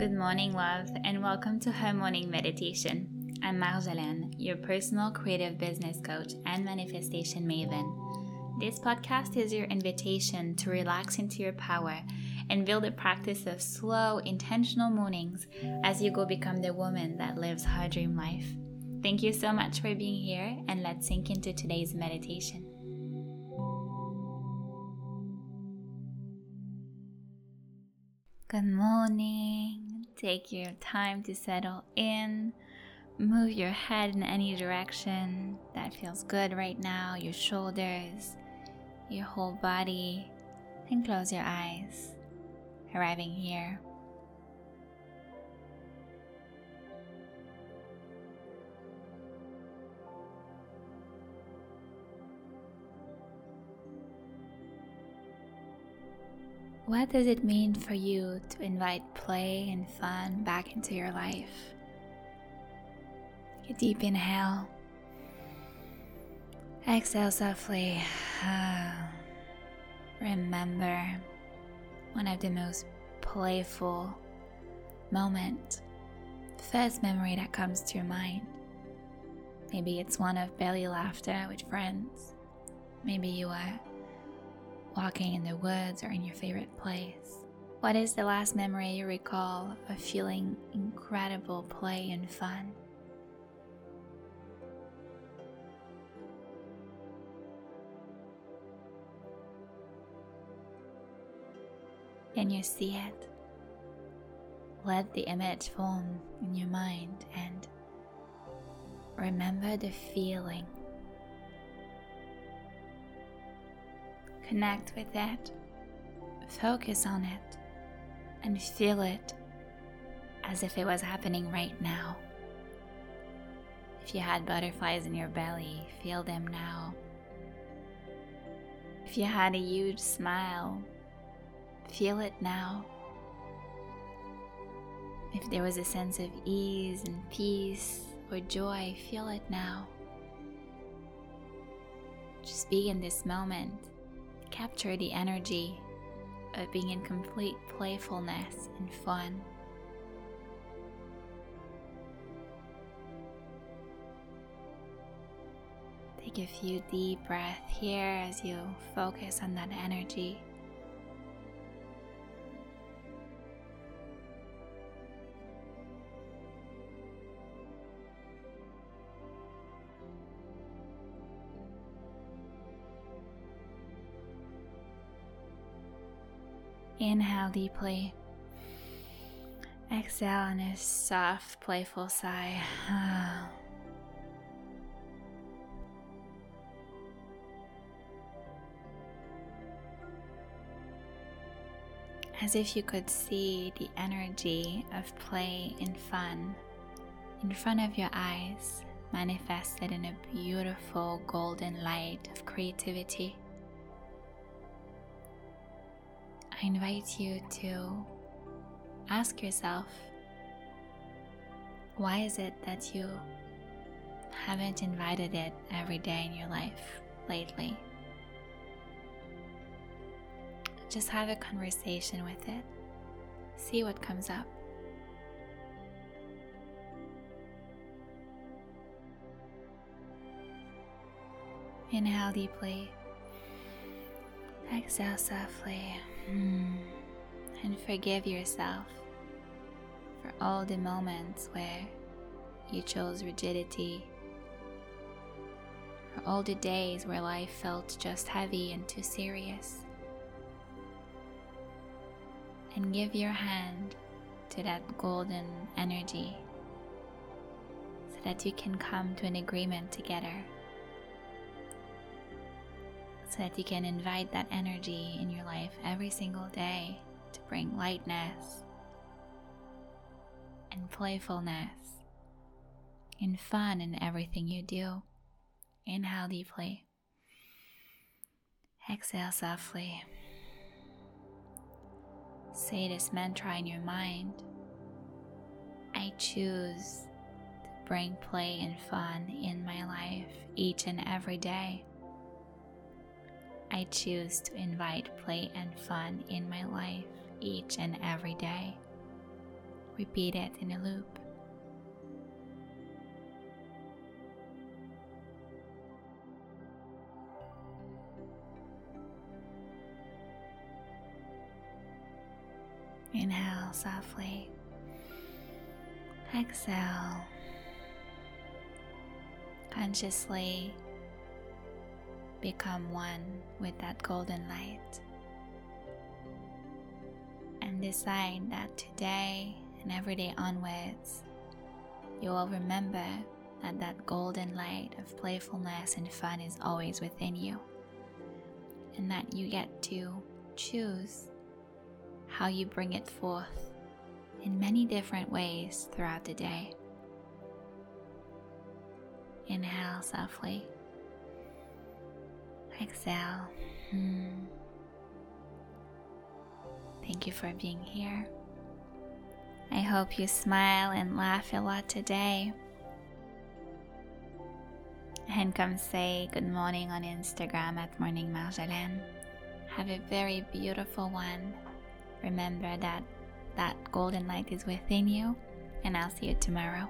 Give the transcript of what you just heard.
Good morning, love, and welcome to her morning meditation. I'm Marjolaine, your personal creative business coach and manifestation maven. This podcast is your invitation to relax into your power and build a practice of slow, intentional mornings as you go become the woman that lives her dream life. Thank you so much for being here, and let's sink into today's meditation. Good morning. Take your time to settle in. Move your head in any direction that feels good right now, your shoulders, your whole body, and close your eyes. Arriving here. What does it mean for you to invite play and fun back into your life? A deep inhale. Exhale softly. Remember one of the most playful moment, first memory that comes to your mind. Maybe it's one of belly laughter with friends. Maybe you are walking in the woods or in your favorite place? What is the last memory you recall of feeling incredible play and fun? Can you see it? Let the image form in your mind and remember the feeling Connect with it, focus on it, and feel it as if it was happening right now. If you had butterflies in your belly, feel them now. If you had a huge smile, feel it now. If there was a sense of ease and peace or joy, feel it now. Just be in this moment capture the energy of being in complete playfulness and fun. Take a few deep breaths here as you focus on that energy. Inhale deeply. Exhale in a soft, playful sigh. As if you could see the energy of play and fun in front of your eyes, manifested in a beautiful golden light of creativity. I invite you to ask yourself why is it that you haven't invited it every day in your life lately? Just have a conversation with it, see what comes up. Inhale deeply, exhale softly. Hmm. And forgive yourself for all the moments where you chose rigidity, for all the days where life felt just heavy and too serious. And give your hand to that golden energy so that you can come to an agreement together so that you can invite that energy in your life every single day to bring lightness and playfulness and fun in everything you do. Inhale deeply, exhale softly. Say this mantra in your mind I choose to bring play and fun in my life each and every day. I choose to invite play and fun in my life each and every day. repeat it in a loop. Inhale softly. Exhale. Consciously become one with that golden light. And decide that today and every day onwards, you will remember that that golden light of playfulness and fun is always within you. And that you get to choose how you bring it forth in many different ways throughout the day. Inhale softly. Exhale. Hmm. Thank you for being here. I hope you smile and laugh a lot today. And come say good morning on Instagram at Morning Marjolaine. Have a very beautiful one. Remember that that golden light is within you, and I'll see you tomorrow.